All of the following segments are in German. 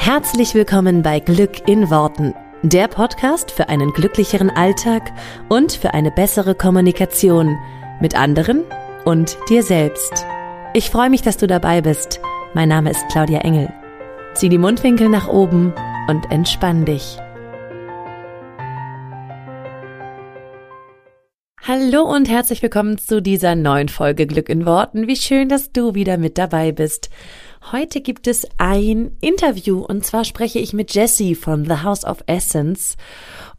Herzlich willkommen bei Glück in Worten, der Podcast für einen glücklicheren Alltag und für eine bessere Kommunikation mit anderen und dir selbst. Ich freue mich, dass du dabei bist. Mein Name ist Claudia Engel. Zieh die Mundwinkel nach oben und entspann dich. Hallo und herzlich willkommen zu dieser neuen Folge Glück in Worten. Wie schön, dass du wieder mit dabei bist. Heute gibt es ein Interview und zwar spreche ich mit Jessie von The House of Essence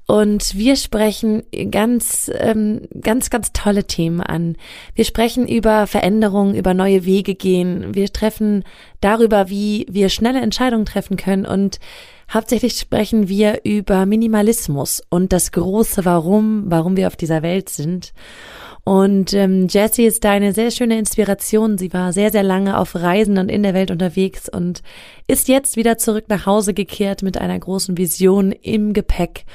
und wir sprechen ganz, ähm, ganz, ganz tolle Themen an. Wir sprechen über Veränderungen, über neue Wege gehen. Wir treffen darüber, wie wir schnelle Entscheidungen treffen können und Hauptsächlich sprechen wir über Minimalismus und das große Warum, warum wir auf dieser Welt sind. Und ähm, Jessie ist da eine sehr schöne Inspiration. Sie war sehr, sehr lange auf Reisen und in der Welt unterwegs und ist jetzt wieder zurück nach Hause gekehrt mit einer großen Vision im Gepäck.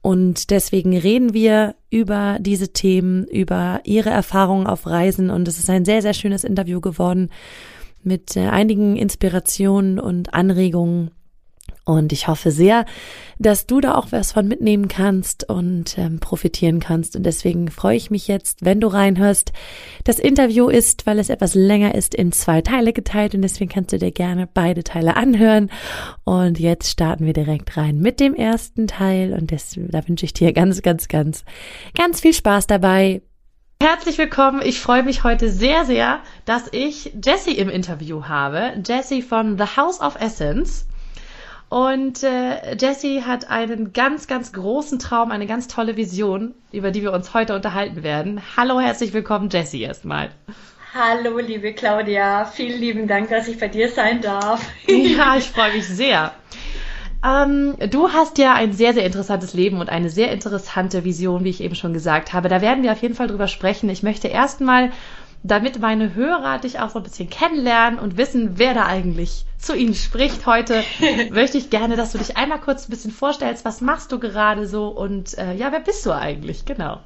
Und deswegen reden wir über diese Themen, über ihre Erfahrungen auf Reisen. Und es ist ein sehr, sehr schönes Interview geworden mit äh, einigen Inspirationen und Anregungen und ich hoffe sehr, dass du da auch was von mitnehmen kannst und ähm, profitieren kannst. Und deswegen freue ich mich jetzt, wenn du reinhörst. Das Interview ist, weil es etwas länger ist, in zwei Teile geteilt und deswegen kannst du dir gerne beide Teile anhören. Und jetzt starten wir direkt rein mit dem ersten Teil und das, da wünsche ich dir ganz, ganz, ganz, ganz viel Spaß dabei. Herzlich willkommen. Ich freue mich heute sehr, sehr, dass ich Jessie im Interview habe. Jessie von The House of Essence. Und äh, Jessie hat einen ganz, ganz großen Traum, eine ganz tolle Vision, über die wir uns heute unterhalten werden. Hallo, herzlich willkommen, Jessie, erstmal. Hallo, liebe Claudia. Vielen lieben Dank, dass ich bei dir sein darf. ja, ich freue mich sehr. Ähm, du hast ja ein sehr, sehr interessantes Leben und eine sehr interessante Vision, wie ich eben schon gesagt habe. Da werden wir auf jeden Fall drüber sprechen. Ich möchte erstmal damit meine Hörer dich auch so ein bisschen kennenlernen und wissen, wer da eigentlich zu ihnen spricht heute, möchte ich gerne, dass du dich einmal kurz ein bisschen vorstellst, was machst du gerade so und äh, ja, wer bist du eigentlich? Genau.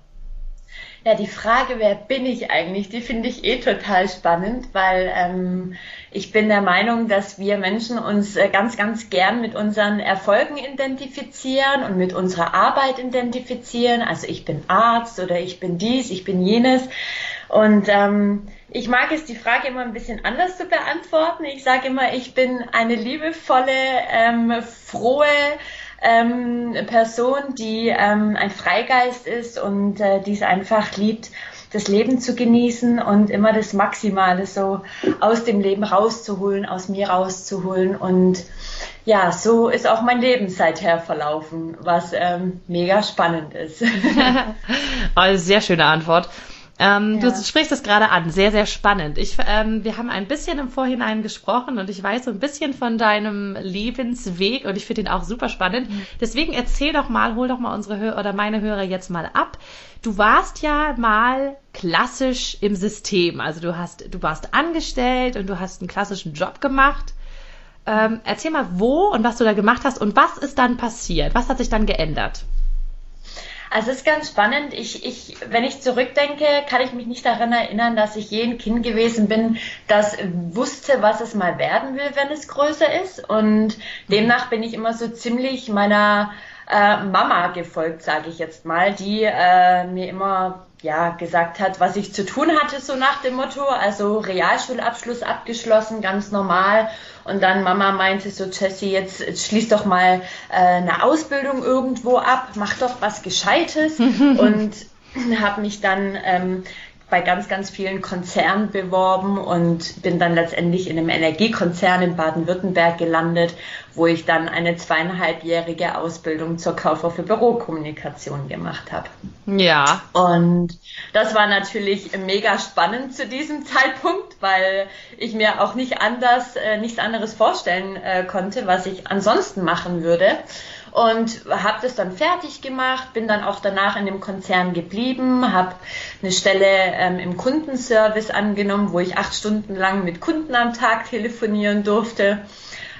Ja, die Frage, wer bin ich eigentlich, die finde ich eh total spannend, weil ähm, ich bin der Meinung, dass wir Menschen uns äh, ganz, ganz gern mit unseren Erfolgen identifizieren und mit unserer Arbeit identifizieren. Also ich bin Arzt oder ich bin dies, ich bin jenes. Und ähm, ich mag es, die Frage immer ein bisschen anders zu beantworten. Ich sage immer, ich bin eine liebevolle, ähm, frohe ähm, Person, die ähm, ein Freigeist ist und äh, die es einfach liebt, das Leben zu genießen und immer das Maximale so aus dem Leben rauszuholen, aus mir rauszuholen. Und ja, so ist auch mein Leben seither verlaufen, was ähm, mega spannend ist. also sehr schöne Antwort. Ähm, ja. Du sprichst es gerade an, sehr, sehr spannend. Ich, ähm, wir haben ein bisschen im Vorhinein gesprochen und ich weiß so ein bisschen von deinem Lebensweg und ich finde ihn auch super spannend. Mhm. Deswegen erzähl doch mal, hol doch mal unsere Hör oder meine Hörer jetzt mal ab. Du warst ja mal klassisch im System, also du hast, du warst angestellt und du hast einen klassischen Job gemacht. Ähm, erzähl mal, wo und was du da gemacht hast und was ist dann passiert? Was hat sich dann geändert? Also es ist ganz spannend. Ich, ich, wenn ich zurückdenke, kann ich mich nicht daran erinnern, dass ich je ein Kind gewesen bin, das wusste, was es mal werden will, wenn es größer ist. Und demnach bin ich immer so ziemlich meiner äh, Mama gefolgt, sage ich jetzt mal, die äh, mir immer ja gesagt hat, was ich zu tun hatte, so nach dem Motto. Also Realschulabschluss abgeschlossen, ganz normal und dann Mama meinte so, Jessie, jetzt, jetzt schließ doch mal äh, eine Ausbildung irgendwo ab, mach doch was Gescheites. und habe mich dann ähm, bei ganz, ganz vielen Konzernen beworben und bin dann letztendlich in einem Energiekonzern in Baden-Württemberg gelandet, wo ich dann eine zweieinhalbjährige Ausbildung zur Kauffrau für Bürokommunikation gemacht habe. Ja. Und das war natürlich mega spannend zu diesem Zeitpunkt, weil ich mir auch nicht anders, äh, nichts anderes vorstellen äh, konnte, was ich ansonsten machen würde und habe das dann fertig gemacht, bin dann auch danach in dem Konzern geblieben, habe eine Stelle ähm, im Kundenservice angenommen, wo ich acht Stunden lang mit Kunden am Tag telefonieren durfte.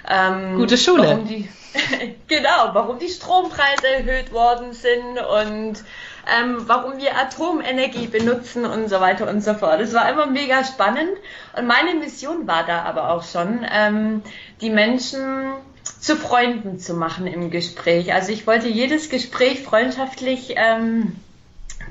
Ähm, Gute Schule. Warum die, genau, warum die Strompreise erhöht worden sind und ähm, warum wir Atomenergie benutzen und so weiter und so fort. Es war immer mega spannend und meine Mission war da aber auch schon, ähm, die Menschen zu Freunden zu machen im Gespräch. Also ich wollte jedes Gespräch freundschaftlich ähm,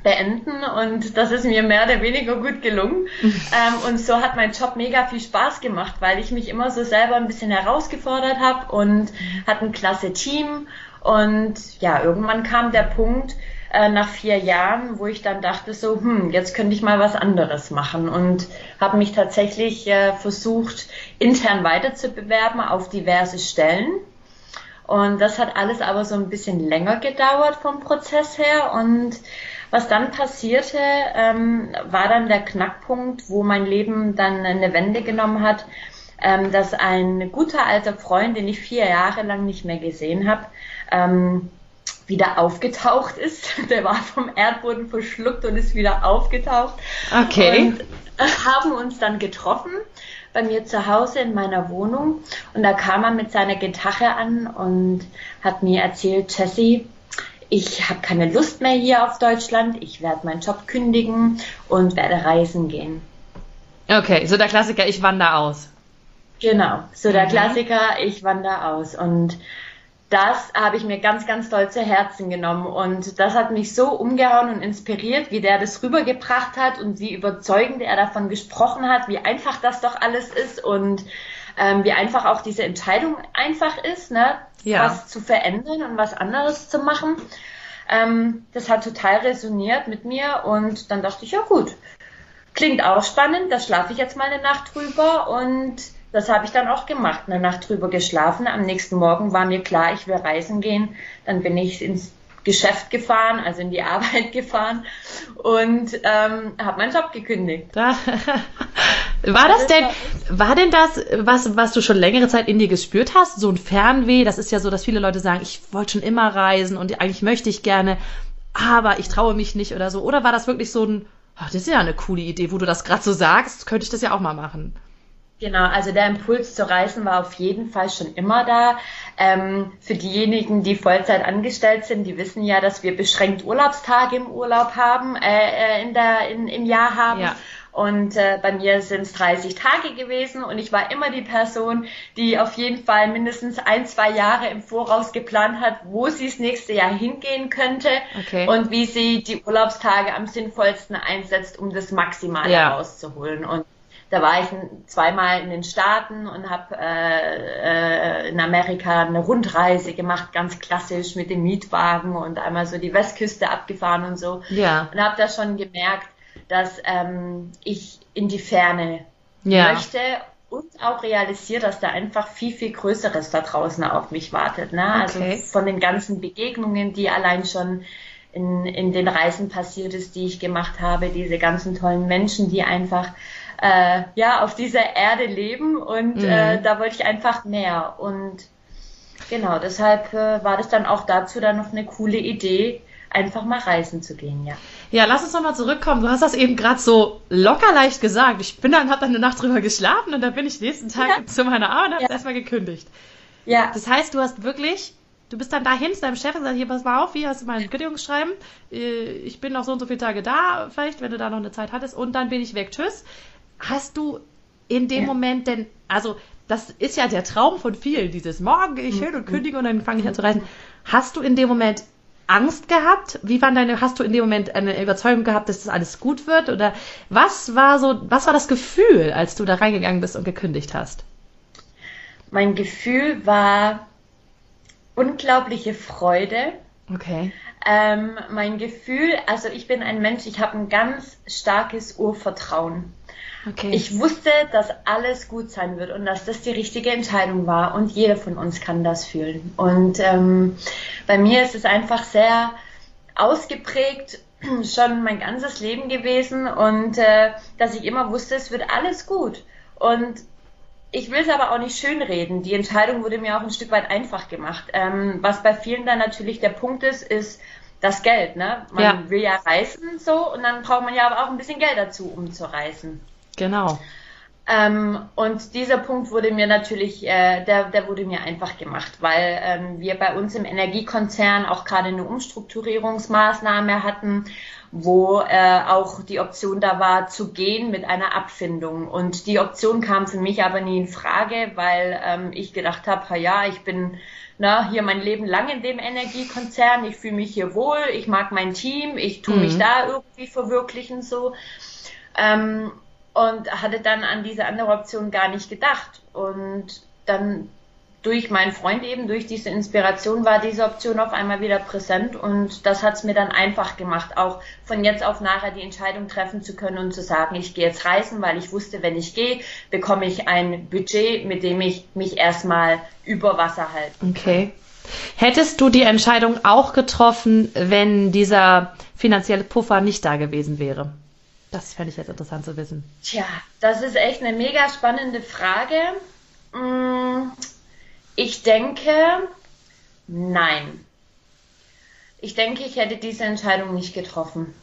beenden und das ist mir mehr oder weniger gut gelungen. ähm, und so hat mein Job mega viel Spaß gemacht, weil ich mich immer so selber ein bisschen herausgefordert habe und hatte ein klasse Team. Und ja, irgendwann kam der Punkt, äh, nach vier Jahren, wo ich dann dachte so, hm, jetzt könnte ich mal was anderes machen und habe mich tatsächlich äh, versucht, intern weiter zu bewerben auf diverse Stellen. Und das hat alles aber so ein bisschen länger gedauert vom Prozess her. Und was dann passierte, ähm, war dann der Knackpunkt, wo mein Leben dann eine Wende genommen hat, ähm, dass ein guter alter Freund, den ich vier Jahre lang nicht mehr gesehen habe, ähm, wieder aufgetaucht ist. Der war vom Erdboden verschluckt und ist wieder aufgetaucht. Okay. Und haben uns dann getroffen bei mir zu Hause in meiner Wohnung und da kam er mit seiner Gitarre an und hat mir erzählt, Jessie, ich habe keine Lust mehr hier auf Deutschland, ich werde meinen Job kündigen und werde reisen gehen. Okay, so der Klassiker, ich wandere aus. Genau, so der mhm. Klassiker, ich wandere aus und das habe ich mir ganz, ganz doll zu Herzen genommen. Und das hat mich so umgehauen und inspiriert, wie der das rübergebracht hat und wie überzeugend er davon gesprochen hat, wie einfach das doch alles ist und ähm, wie einfach auch diese Entscheidung einfach ist, ne? Ja. was zu verändern und was anderes zu machen. Ähm, das hat total resoniert mit mir und dann dachte ich, ja gut, klingt auch spannend, da schlafe ich jetzt mal eine Nacht drüber und das habe ich dann auch gemacht, eine Nacht drüber geschlafen. Am nächsten Morgen war mir klar, ich will reisen gehen. Dann bin ich ins Geschäft gefahren, also in die Arbeit gefahren und ähm, habe meinen Job gekündigt. Da, war das denn, war denn das, was, was du schon längere Zeit in dir gespürt hast? So ein Fernweh? Das ist ja so, dass viele Leute sagen, ich wollte schon immer reisen und eigentlich möchte ich gerne, aber ich traue mich nicht oder so. Oder war das wirklich so ein, ach, das ist ja eine coole Idee, wo du das gerade so sagst, könnte ich das ja auch mal machen? Genau, also der Impuls zu reisen war auf jeden Fall schon immer da. Ähm, für diejenigen, die Vollzeit angestellt sind, die wissen ja, dass wir beschränkt Urlaubstage im Urlaub haben, äh, äh in der, in, im Jahr haben. Ja. Und äh, bei mir sind es 30 Tage gewesen und ich war immer die Person, die auf jeden Fall mindestens ein, zwei Jahre im Voraus geplant hat, wo sie das nächste Jahr hingehen könnte okay. und wie sie die Urlaubstage am sinnvollsten einsetzt, um das Maximale ja. rauszuholen. Und da war ich zweimal in den Staaten und habe äh, äh, in Amerika eine Rundreise gemacht, ganz klassisch mit dem Mietwagen und einmal so die Westküste abgefahren und so. Ja. Und habe da schon gemerkt, dass ähm, ich in die Ferne ja. möchte und auch realisiert, dass da einfach viel, viel Größeres da draußen auf mich wartet. Ne? Also okay. Also von den ganzen Begegnungen, die allein schon in, in den Reisen passiert ist, die ich gemacht habe, diese ganzen tollen Menschen, die einfach äh, ja auf dieser Erde leben und mhm. äh, da wollte ich einfach mehr und genau deshalb äh, war das dann auch dazu dann noch eine coole Idee einfach mal reisen zu gehen, ja. Ja, lass uns nochmal zurückkommen. Du hast das eben gerade so locker leicht gesagt. Ich bin dann, hab dann eine Nacht drüber geschlafen und dann bin ich nächsten Tag ja. zu meiner Arbeit und habe ja. erstmal gekündigt. Ja. Das heißt, du hast wirklich, du bist dann dahin zu deinem Chef und sagst, hier, pass mal auf, hier hast du mein Kündigungsschreiben. Äh, ich bin noch so und so viele Tage da, vielleicht, wenn du da noch eine Zeit hattest und dann bin ich weg. Tschüss. Hast du in dem ja. Moment denn, also das ist ja der Traum von vielen, dieses Morgen gehe ich hin und mhm. kündige und dann fange ich an zu reisen. Hast du in dem Moment Angst gehabt? Wie waren deine, hast du in dem Moment eine Überzeugung gehabt, dass das alles gut wird? Oder was war so, was war das Gefühl, als du da reingegangen bist und gekündigt hast? Mein Gefühl war unglaubliche Freude. Okay. Ähm, mein Gefühl, also ich bin ein Mensch, ich habe ein ganz starkes Urvertrauen. Okay. Ich wusste, dass alles gut sein wird und dass das die richtige Entscheidung war und jeder von uns kann das fühlen. Und ähm, bei mir ist es einfach sehr ausgeprägt schon mein ganzes Leben gewesen und äh, dass ich immer wusste, es wird alles gut. Und ich will es aber auch nicht schönreden. Die Entscheidung wurde mir auch ein Stück weit einfach gemacht. Ähm, was bei vielen dann natürlich der Punkt ist, ist das Geld. Ne? Man ja. will ja reisen so und dann braucht man ja aber auch ein bisschen Geld dazu, um zu reisen. Genau. Ähm, und dieser Punkt wurde mir natürlich, äh, der, der wurde mir einfach gemacht, weil ähm, wir bei uns im Energiekonzern auch gerade eine Umstrukturierungsmaßnahme hatten, wo äh, auch die Option da war, zu gehen mit einer Abfindung. Und die Option kam für mich aber nie in Frage, weil ähm, ich gedacht habe, ja, ich bin na, hier mein Leben lang in dem Energiekonzern, ich fühle mich hier wohl, ich mag mein Team, ich tue mhm. mich da irgendwie verwirklichen so. Ähm, und hatte dann an diese andere Option gar nicht gedacht. Und dann durch meinen Freund eben, durch diese Inspiration war diese Option auf einmal wieder präsent und das hat es mir dann einfach gemacht, auch von jetzt auf nachher die Entscheidung treffen zu können und zu sagen, ich gehe jetzt reisen, weil ich wusste, wenn ich gehe, bekomme ich ein Budget, mit dem ich mich erstmal über Wasser halte. Okay. Hättest du die Entscheidung auch getroffen, wenn dieser finanzielle Puffer nicht da gewesen wäre? Das fände ich jetzt interessant zu wissen. Tja, das ist echt eine mega spannende Frage. Mm, ich denke, nein. Ich denke, ich hätte diese Entscheidung nicht getroffen.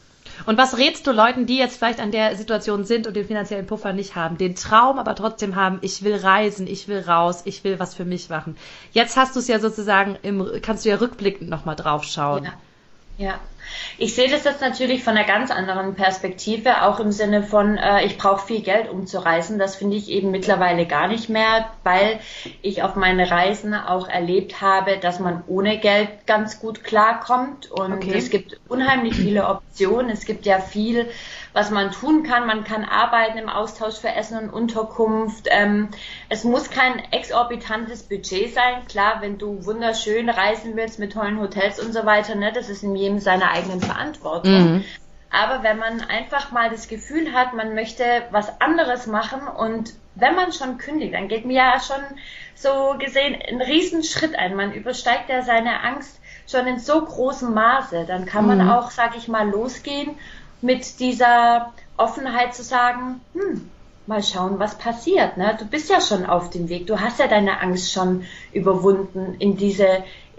Und was rätst du Leuten, die jetzt vielleicht an der Situation sind und den finanziellen Puffer nicht haben, den Traum aber trotzdem haben, ich will reisen, ich will raus, ich will was für mich machen. Jetzt hast du es ja sozusagen, im, kannst du ja rückblickend nochmal drauf schauen. Ja. Ja, ich sehe das jetzt natürlich von einer ganz anderen Perspektive, auch im Sinne von, äh, ich brauche viel Geld, um zu reisen. Das finde ich eben mittlerweile gar nicht mehr, weil ich auf meine Reisen auch erlebt habe, dass man ohne Geld ganz gut klarkommt. Und okay. es gibt unheimlich viele Optionen. Es gibt ja viel was man tun kann. Man kann arbeiten im Austausch für Essen und Unterkunft. Ähm, es muss kein exorbitantes Budget sein. Klar, wenn du wunderschön reisen willst mit tollen Hotels und so weiter, ne, das ist in jedem seiner eigenen Verantwortung. Mhm. Aber wenn man einfach mal das Gefühl hat, man möchte was anderes machen und wenn man schon kündigt, dann geht mir ja schon so gesehen ein Riesenschritt ein. Man übersteigt ja seine Angst schon in so großem Maße. Dann kann man mhm. auch, sag ich mal, losgehen mit dieser Offenheit zu sagen, hm, mal schauen, was passiert. Ne? Du bist ja schon auf dem Weg, du hast ja deine Angst schon überwunden, in diese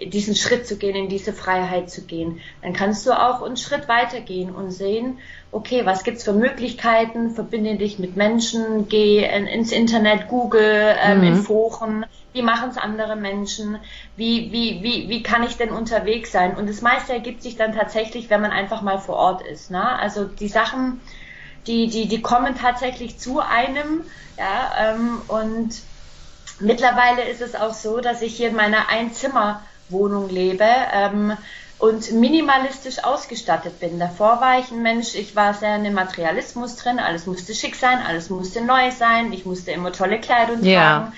diesen Schritt zu gehen, in diese Freiheit zu gehen. Dann kannst du auch einen Schritt weitergehen und sehen, okay, was gibt's für Möglichkeiten? Verbinde dich mit Menschen, geh ins Internet, Google, ähm, mhm. in Foren, wie machen es andere Menschen, wie, wie, wie, wie kann ich denn unterwegs sein? Und das meiste ergibt sich dann tatsächlich, wenn man einfach mal vor Ort ist. Ne? Also die Sachen, die, die, die kommen tatsächlich zu einem, ja, ähm, und mittlerweile ist es auch so, dass ich hier in meiner Einzimmerwohnung lebe. Ähm, und minimalistisch ausgestattet bin. Davor war ich ein Mensch, ich war sehr in dem Materialismus drin, alles musste schick sein, alles musste neu sein, ich musste immer tolle Kleidung tragen. Ja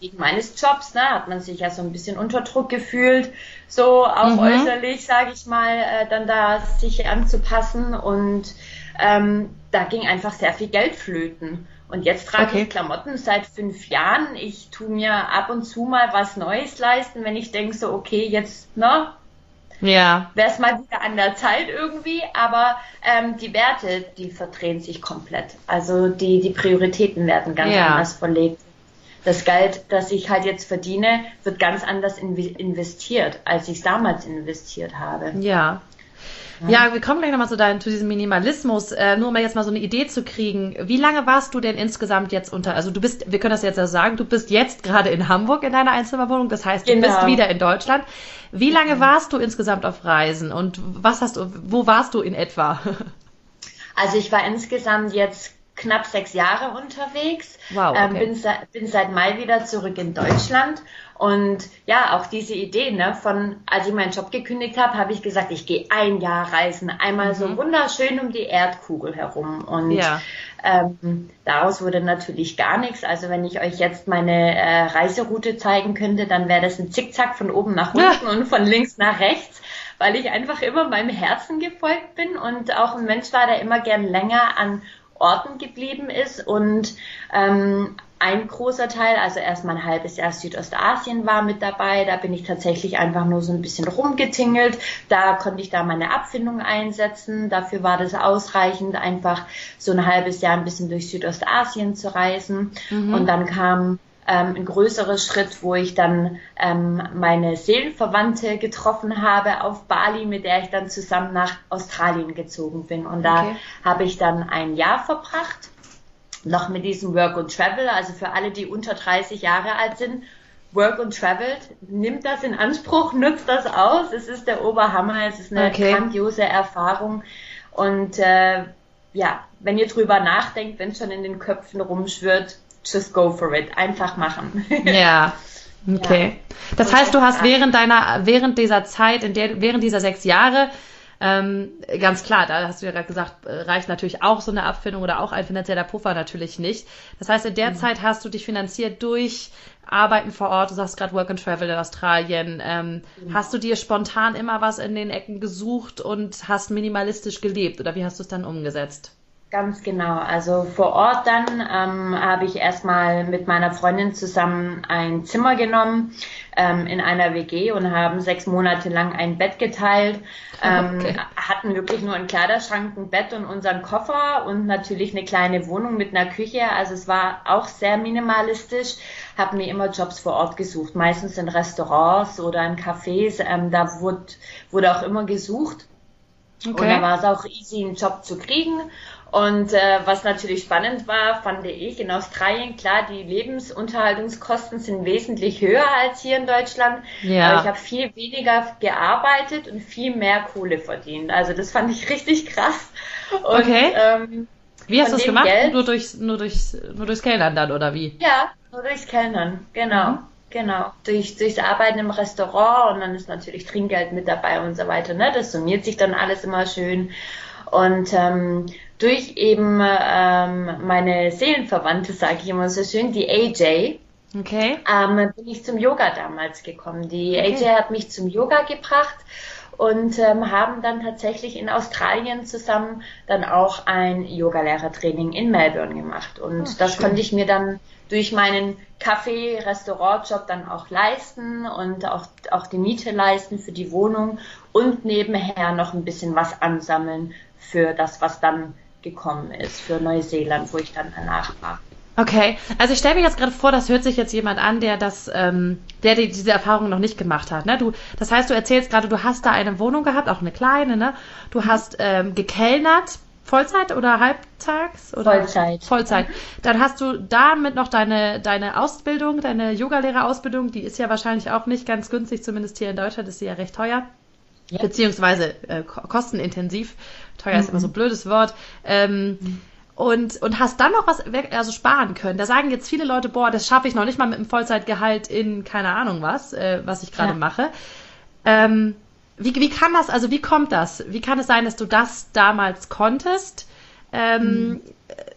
wegen meines Jobs, ne, hat man sich ja so ein bisschen unter Druck gefühlt, so auch mhm. äußerlich, sage ich mal, äh, dann da sich anzupassen und ähm, da ging einfach sehr viel Geld flöten. Und jetzt trage okay. ich Klamotten seit fünf Jahren. Ich tu mir ab und zu mal was Neues leisten, wenn ich denke so, okay, jetzt, ne, ja. wäre es mal wieder an der Zeit irgendwie, aber ähm, die Werte, die verdrehen sich komplett. Also die, die Prioritäten werden ganz ja. anders verlegt das Geld, das ich halt jetzt verdiene, wird ganz anders investiert, als ich es damals investiert habe. Ja. Ja, wir kommen gleich nochmal zu, dein, zu diesem Minimalismus. Äh, nur um jetzt mal so eine Idee zu kriegen. Wie lange warst du denn insgesamt jetzt unter, also du bist, wir können das jetzt ja sagen, du bist jetzt gerade in Hamburg in deiner Einzimmerwohnung, das heißt, du genau. bist wieder in Deutschland. Wie lange warst du insgesamt auf Reisen und was hast du, wo warst du in etwa? Also ich war insgesamt jetzt knapp sechs Jahre unterwegs. Wow, ähm, okay. ähm, bin, bin seit Mai wieder zurück in Deutschland. Und ja, auch diese Idee, ne, von als ich meinen Job gekündigt habe, habe ich gesagt, ich gehe ein Jahr reisen, einmal mhm. so wunderschön um die Erdkugel herum. Und ja. ähm, daraus wurde natürlich gar nichts. Also wenn ich euch jetzt meine äh, Reiseroute zeigen könnte, dann wäre das ein Zickzack von oben nach unten ja. und von links nach rechts weil ich einfach immer meinem Herzen gefolgt bin und auch ein Mensch war, der immer gern länger an Orten geblieben ist und ähm, ein großer Teil, also erstmal ein halbes Jahr Südostasien war mit dabei. Da bin ich tatsächlich einfach nur so ein bisschen rumgetingelt. Da konnte ich da meine Abfindung einsetzen. Dafür war das ausreichend, einfach so ein halbes Jahr ein bisschen durch Südostasien zu reisen. Mhm. Und dann kam ähm, ein größerer Schritt, wo ich dann ähm, meine Seelenverwandte getroffen habe auf Bali, mit der ich dann zusammen nach Australien gezogen bin. Und da okay. habe ich dann ein Jahr verbracht. Noch mit diesem Work and Travel, also für alle, die unter 30 Jahre alt sind, Work and Travel, nimmt das in Anspruch, nutzt das aus. Es ist der Oberhammer, es ist eine okay. grandiose Erfahrung. Und äh, ja, wenn ihr drüber nachdenkt, wenn es schon in den Köpfen rumschwirrt, just go for it. Einfach machen. Ja. Okay. Ja. Das heißt, du hast während deiner, während dieser Zeit, in der, während dieser sechs Jahre, ähm, ganz klar, da hast du ja gerade gesagt, äh, reicht natürlich auch so eine Abfindung oder auch ein finanzieller Puffer natürlich nicht. Das heißt, in der mhm. Zeit hast du dich finanziert durch Arbeiten vor Ort, du sagst gerade Work and Travel in Australien. Ähm, mhm. Hast du dir spontan immer was in den Ecken gesucht und hast minimalistisch gelebt oder wie hast du es dann umgesetzt? Ganz genau. Also vor Ort dann ähm, habe ich erstmal mit meiner Freundin zusammen ein Zimmer genommen ähm, in einer WG und haben sechs Monate lang ein Bett geteilt. Ähm, okay. Hatten wirklich nur einen Kleiderschrank, ein Bett und unseren Koffer und natürlich eine kleine Wohnung mit einer Küche. Also es war auch sehr minimalistisch. Habe mir immer Jobs vor Ort gesucht, meistens in Restaurants oder in Cafés. Ähm, da wurde, wurde auch immer gesucht. Okay. Und da war es auch easy, einen Job zu kriegen. Und äh, was natürlich spannend war, fand ich in Australien, klar, die Lebensunterhaltungskosten sind wesentlich höher als hier in Deutschland. Ja. Aber ich habe viel weniger gearbeitet und viel mehr Kohle verdient. Also das fand ich richtig krass. Und, okay. Ähm, wie hast du es gemacht? Geld, nur, durchs, nur, durchs, nur durchs Kellnern dann, oder wie? Ja, nur durchs Kellnern, genau. Mhm. Genau, durch, durchs Arbeiten im Restaurant und dann ist natürlich Trinkgeld mit dabei und so weiter. Ne? Das summiert sich dann alles immer schön. Und ähm, durch eben ähm, meine Seelenverwandte, sage ich immer so schön, die AJ, okay. ähm, bin ich zum Yoga damals gekommen. Die okay. AJ hat mich zum Yoga gebracht und ähm, haben dann tatsächlich in Australien zusammen dann auch ein Yogalehrertraining in Melbourne gemacht. Und oh, das schön. konnte ich mir dann durch meinen Café-Restaurant-Job dann auch leisten und auch, auch die Miete leisten für die Wohnung und nebenher noch ein bisschen was ansammeln für das, was dann gekommen ist, für Neuseeland, wo ich dann danach war. Okay, also ich stelle mir jetzt gerade vor, das hört sich jetzt jemand an, der das, ähm, der die, diese Erfahrung noch nicht gemacht hat. Ne? Du, das heißt, du erzählst gerade, du hast da eine Wohnung gehabt, auch eine kleine, ne? Du mhm. hast ähm, gekellnert, Vollzeit oder halbtags? Oder? Vollzeit. Vollzeit. Dann hast du damit noch deine, deine Ausbildung, deine Yogalehrerausbildung, die ist ja wahrscheinlich auch nicht ganz günstig, zumindest hier in Deutschland ist sie ja recht teuer. Ja. Beziehungsweise äh, kostenintensiv. Teuer mhm. ist immer so ein blödes Wort. Ähm, mhm. und, und hast dann noch was also sparen können. Da sagen jetzt viele Leute, boah, das schaffe ich noch nicht mal mit einem Vollzeitgehalt in keine Ahnung was, äh, was ich gerade ja. mache. Ähm, wie, wie kann das, also wie kommt das? Wie kann es sein, dass du das damals konntest? Ähm, mhm.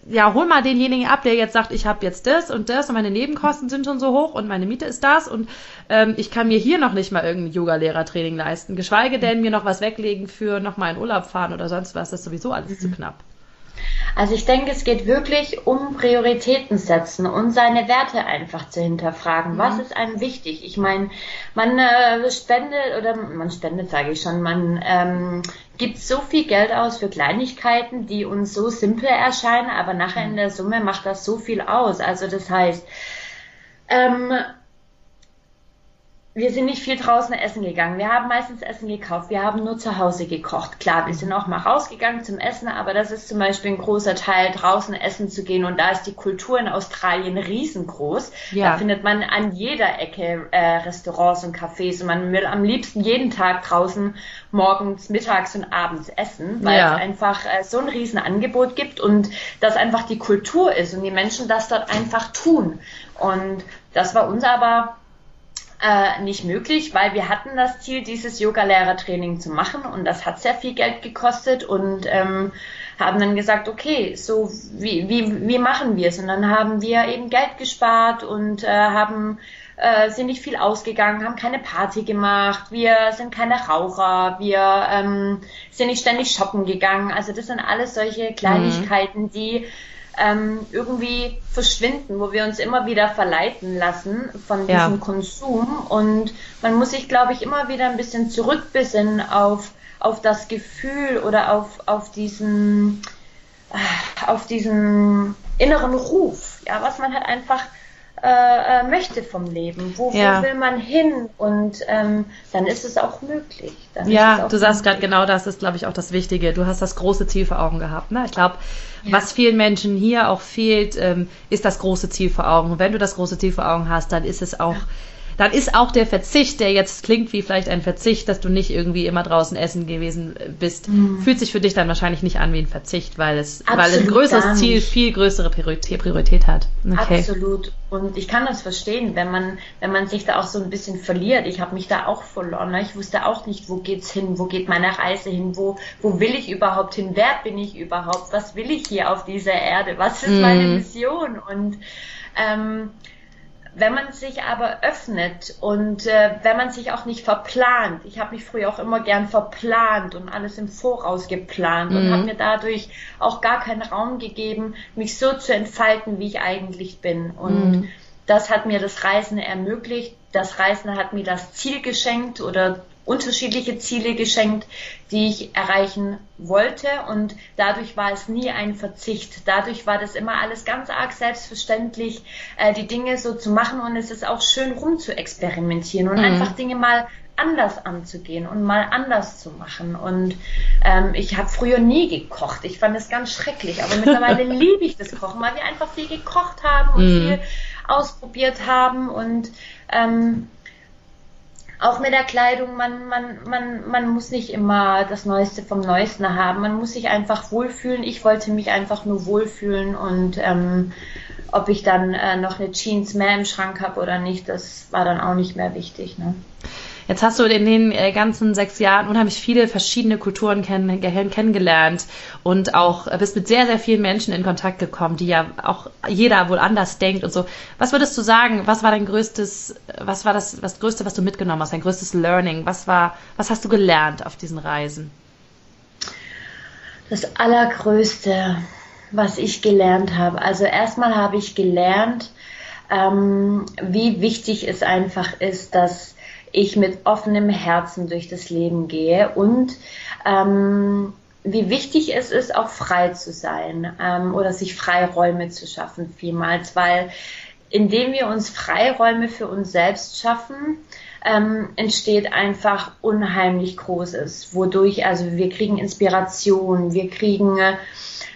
Ja, hol mal denjenigen ab, der jetzt sagt, ich habe jetzt das und das und meine Nebenkosten sind schon so hoch und meine Miete ist das und ähm, ich kann mir hier noch nicht mal irgendein Yoga-Lehrertraining leisten, geschweige denn mir noch was weglegen für noch mal in Urlaub fahren oder sonst was, das ist sowieso alles mhm. zu knapp. Also ich denke, es geht wirklich um Prioritäten setzen und seine Werte einfach zu hinterfragen. Mhm. Was ist einem wichtig? Ich meine, man äh, spendet oder man spendet, sage ich schon, man ähm, gibt so viel Geld aus für Kleinigkeiten, die uns so simpel erscheinen, aber nachher in der Summe macht das so viel aus. Also das heißt, ähm, wir sind nicht viel draußen essen gegangen. Wir haben meistens Essen gekauft. Wir haben nur zu Hause gekocht. Klar, wir sind auch mal rausgegangen zum Essen, aber das ist zum Beispiel ein großer Teil, draußen essen zu gehen. Und da ist die Kultur in Australien riesengroß. Ja. Da findet man an jeder Ecke äh, Restaurants und Cafés. Und man will am liebsten jeden Tag draußen morgens, mittags und abends essen, weil ja. es einfach äh, so ein Riesenangebot gibt und das einfach die Kultur ist und die Menschen das dort einfach tun. Und das war uns aber äh, nicht möglich, weil wir hatten das Ziel, dieses Yoga-Lehrertraining zu machen und das hat sehr viel Geld gekostet und ähm, haben dann gesagt, okay, so wie, wie, wie machen wir es? Und dann haben wir eben Geld gespart und äh, haben äh, sind nicht viel ausgegangen, haben keine Party gemacht, wir sind keine Raucher, wir ähm, sind nicht ständig shoppen gegangen. Also das sind alles solche Kleinigkeiten, mhm. die ähm, irgendwie verschwinden, wo wir uns immer wieder verleiten lassen von diesem ja. Konsum. Und man muss sich, glaube ich, immer wieder ein bisschen zurückbesinnen auf, auf das Gefühl oder auf, auf diesen, äh, auf diesen inneren Ruf, ja, was man halt einfach äh, äh, möchte vom Leben. Wo, ja. wo, will man hin? Und ähm, dann ist es auch möglich. Dann ja, auch du sagst gerade genau das ist, glaube ich, auch das Wichtige. Du hast das große Ziel vor Augen gehabt. Ne? Ich glaube, ja. was vielen Menschen hier auch fehlt, ähm, ist das große Ziel vor Augen. Und wenn du das große Ziel vor Augen hast, dann ist es auch ja dann ist auch der Verzicht, der jetzt klingt wie vielleicht ein Verzicht, dass du nicht irgendwie immer draußen essen gewesen bist, mhm. fühlt sich für dich dann wahrscheinlich nicht an wie ein Verzicht, weil es, Absolut weil ein größeres Ziel viel größere Priorität, Priorität hat. Okay. Absolut. Und ich kann das verstehen, wenn man, wenn man sich da auch so ein bisschen verliert. Ich habe mich da auch verloren. Ne? Ich wusste auch nicht, wo geht's hin, wo geht meine Reise hin, wo, wo will ich überhaupt hin, wer bin ich überhaupt, was will ich hier auf dieser Erde, was ist mhm. meine Mission? Und ähm, wenn man sich aber öffnet und äh, wenn man sich auch nicht verplant, ich habe mich früher auch immer gern verplant und alles im Voraus geplant mhm. und habe mir dadurch auch gar keinen Raum gegeben, mich so zu entfalten, wie ich eigentlich bin. Und mhm. das hat mir das Reisen ermöglicht. Das Reisen hat mir das Ziel geschenkt oder unterschiedliche Ziele geschenkt, die ich erreichen wollte und dadurch war es nie ein Verzicht. Dadurch war das immer alles ganz arg selbstverständlich, äh, die Dinge so zu machen und es ist auch schön rum zu experimentieren und mhm. einfach Dinge mal anders anzugehen und mal anders zu machen. Und ähm, ich habe früher nie gekocht. Ich fand es ganz schrecklich, aber mittlerweile liebe ich das Kochen, weil wir einfach viel gekocht haben und mhm. viel ausprobiert haben und ähm, auch mit der Kleidung, man, man, man, man muss nicht immer das Neueste vom Neuesten haben. Man muss sich einfach wohlfühlen. Ich wollte mich einfach nur wohlfühlen und ähm, ob ich dann äh, noch eine Jeans mehr im Schrank habe oder nicht, das war dann auch nicht mehr wichtig. Ne? Jetzt hast du in den äh, ganzen sechs Jahren unheimlich viele verschiedene Kulturen kenn kennengelernt und auch äh, bist mit sehr, sehr vielen Menschen in Kontakt gekommen, die ja auch jeder wohl anders denkt und so. Was würdest du sagen, was war dein größtes, was war das, das Größte, was du mitgenommen hast, dein größtes Learning? Was war, was hast du gelernt auf diesen Reisen? Das Allergrößte, was ich gelernt habe. Also erstmal habe ich gelernt, ähm, wie wichtig es einfach ist, dass ich mit offenem Herzen durch das Leben gehe und ähm, wie wichtig es ist, auch frei zu sein ähm, oder sich Freiräume zu schaffen vielmals, weil indem wir uns Freiräume für uns selbst schaffen, ähm, entsteht einfach unheimlich Großes, wodurch also wir kriegen Inspiration, wir kriegen äh,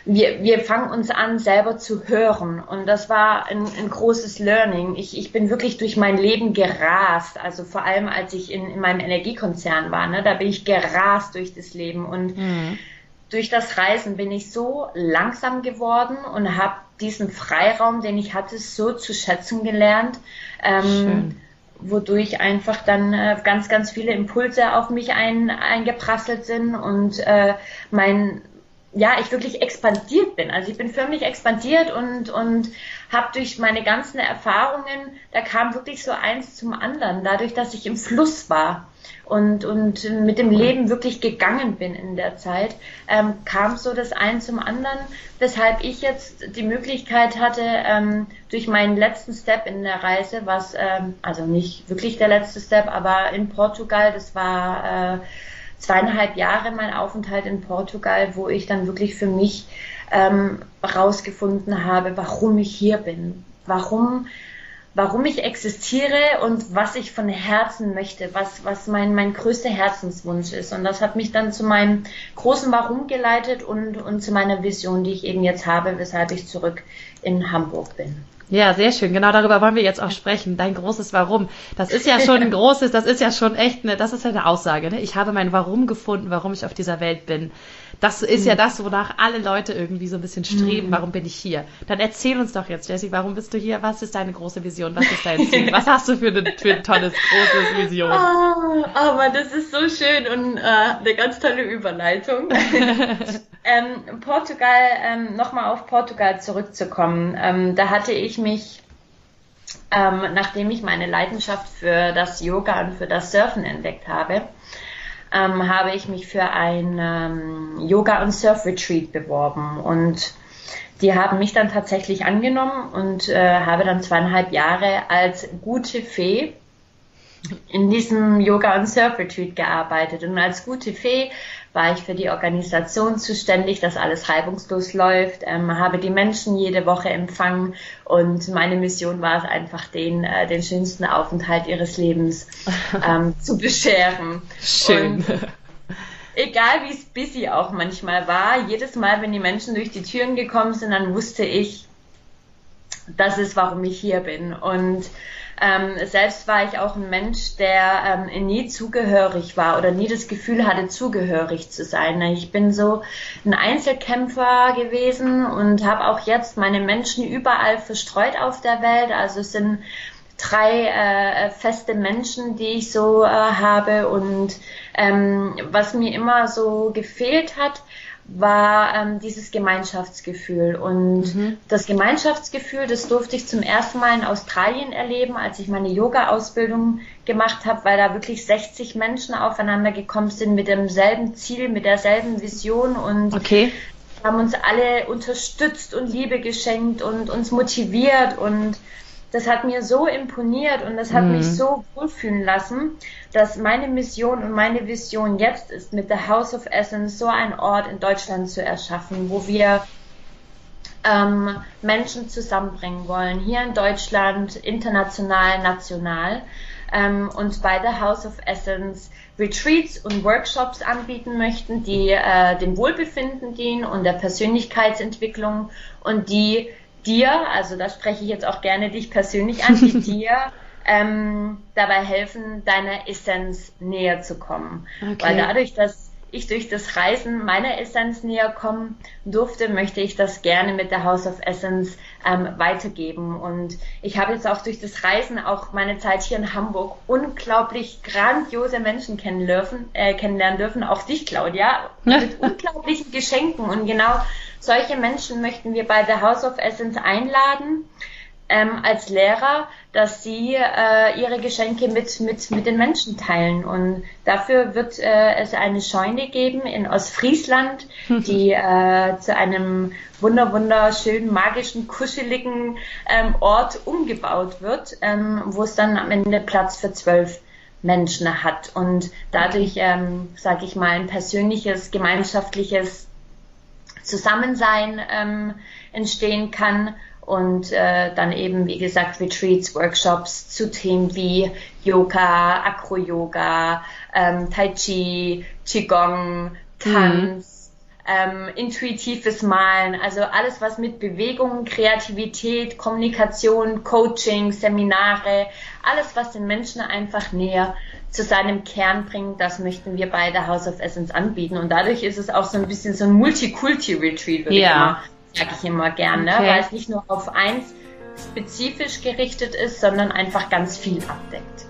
wir, wir fangen uns an, selber zu hören. Und das war ein, ein großes Learning. Ich, ich bin wirklich durch mein Leben gerast. Also vor allem, als ich in, in meinem Energiekonzern war, ne, da bin ich gerast durch das Leben. Und mhm. durch das Reisen bin ich so langsam geworden und habe diesen Freiraum, den ich hatte, so zu schätzen gelernt. Ähm, wodurch einfach dann äh, ganz, ganz viele Impulse auf mich ein, eingeprasselt sind und äh, mein ja, ich wirklich expandiert bin. Also ich bin förmlich expandiert und, und habe durch meine ganzen Erfahrungen, da kam wirklich so eins zum anderen, dadurch, dass ich im Fluss war und, und mit dem Leben wirklich gegangen bin in der Zeit, ähm, kam so das ein zum anderen, weshalb ich jetzt die Möglichkeit hatte, ähm, durch meinen letzten Step in der Reise, was, ähm, also nicht wirklich der letzte Step, aber in Portugal, das war... Äh, zweieinhalb Jahre mein Aufenthalt in Portugal, wo ich dann wirklich für mich ähm, habe, warum ich hier bin, warum warum ich existiere und was ich von Herzen möchte, was, was mein, mein größter Herzenswunsch ist. Und das hat mich dann zu meinem großen Warum geleitet und, und zu meiner Vision, die ich eben jetzt habe, weshalb ich zurück in Hamburg bin. Ja, sehr schön. Genau darüber wollen wir jetzt auch sprechen. Dein großes Warum. Das ist ja schon ein großes, das ist ja schon echt eine, das ist ja eine Aussage. Ne? Ich habe mein Warum gefunden, warum ich auf dieser Welt bin. Das ist mhm. ja das, wonach alle Leute irgendwie so ein bisschen streben. Mhm. Warum bin ich hier? Dann erzähl uns doch jetzt, Jessie, warum bist du hier? Was ist deine große Vision? Was ist dein Ziel? Was hast du für, eine, für ein tolles, großes Vision? Oh, aber das ist so schön und äh, eine ganz tolle Überleitung. ähm, Portugal, ähm, nochmal auf Portugal zurückzukommen. Ähm, da hatte ich mich ähm, nachdem ich meine Leidenschaft für das Yoga und für das Surfen entdeckt habe, ähm, habe ich mich für ein ähm, Yoga- und Surf-Retreat beworben. Und die haben mich dann tatsächlich angenommen und äh, habe dann zweieinhalb Jahre als gute Fee in diesem Yoga- und Surf-Retreat gearbeitet. Und als gute Fee war ich für die Organisation zuständig, dass alles reibungslos läuft, ähm, habe die Menschen jede Woche empfangen und meine Mission war es einfach, den, äh, den schönsten Aufenthalt ihres Lebens ähm, zu bescheren. Schön. Und egal wie es busy auch manchmal war, jedes Mal, wenn die Menschen durch die Türen gekommen sind, dann wusste ich, das ist, warum ich hier bin. Und ähm, selbst war ich auch ein Mensch, der ähm, nie zugehörig war oder nie das Gefühl hatte, zugehörig zu sein. Ich bin so ein Einzelkämpfer gewesen und habe auch jetzt meine Menschen überall verstreut auf der Welt. Also es sind drei äh, feste Menschen, die ich so äh, habe und ähm, was mir immer so gefehlt hat, war ähm, dieses Gemeinschaftsgefühl. Und mhm. das Gemeinschaftsgefühl, das durfte ich zum ersten Mal in Australien erleben, als ich meine Yoga-Ausbildung gemacht habe, weil da wirklich 60 Menschen aufeinander gekommen sind mit demselben Ziel, mit derselben Vision und okay. haben uns alle unterstützt und Liebe geschenkt und uns motiviert und das hat mir so imponiert und das hat mhm. mich so wohlfühlen lassen, dass meine Mission und meine Vision jetzt ist, mit The House of Essence so einen Ort in Deutschland zu erschaffen, wo wir ähm, Menschen zusammenbringen wollen, hier in Deutschland, international, national. Ähm, und bei The House of Essence Retreats und Workshops anbieten möchten, die äh, dem Wohlbefinden dienen und der Persönlichkeitsentwicklung und die dir, also da spreche ich jetzt auch gerne dich persönlich an, die dir ähm, dabei helfen, deiner Essenz näher zu kommen. Okay. Weil dadurch, dass ich durch das Reisen meiner Essenz näher kommen durfte, möchte ich das gerne mit der House of Essence ähm, weitergeben. Und ich habe jetzt auch durch das Reisen, auch meine Zeit hier in Hamburg, unglaublich grandiose Menschen kennenlernen dürfen, äh, kennenlernen dürfen, auch dich, Claudia, mit unglaublichen Geschenken. Und genau solche Menschen möchten wir bei der House of Essence einladen ähm, als Lehrer, dass sie äh, ihre Geschenke mit, mit, mit den Menschen teilen. Und dafür wird äh, es eine Scheune geben in Ostfriesland, die äh, zu einem wunder wunderschönen, magischen, kuscheligen ähm, Ort umgebaut wird, ähm, wo es dann am Ende Platz für zwölf Menschen hat und dadurch, ähm, sage ich mal, ein persönliches, gemeinschaftliches Zusammensein ähm, entstehen kann und äh, dann eben, wie gesagt, Retreats, Workshops zu Themen wie Yoga, Acro-Yoga, ähm, Tai Chi, Qigong, Tanz, mhm. ähm, intuitives Malen, also alles, was mit Bewegung, Kreativität, Kommunikation, Coaching, Seminare, alles, was den Menschen einfach näher zu seinem Kern bringt, das möchten wir bei der House of Essence anbieten. Und dadurch ist es auch so ein bisschen so ein Multikulti-Retreat, würde ja. ich sage ich immer gerne, okay. weil es nicht nur auf eins spezifisch gerichtet ist, sondern einfach ganz viel abdeckt.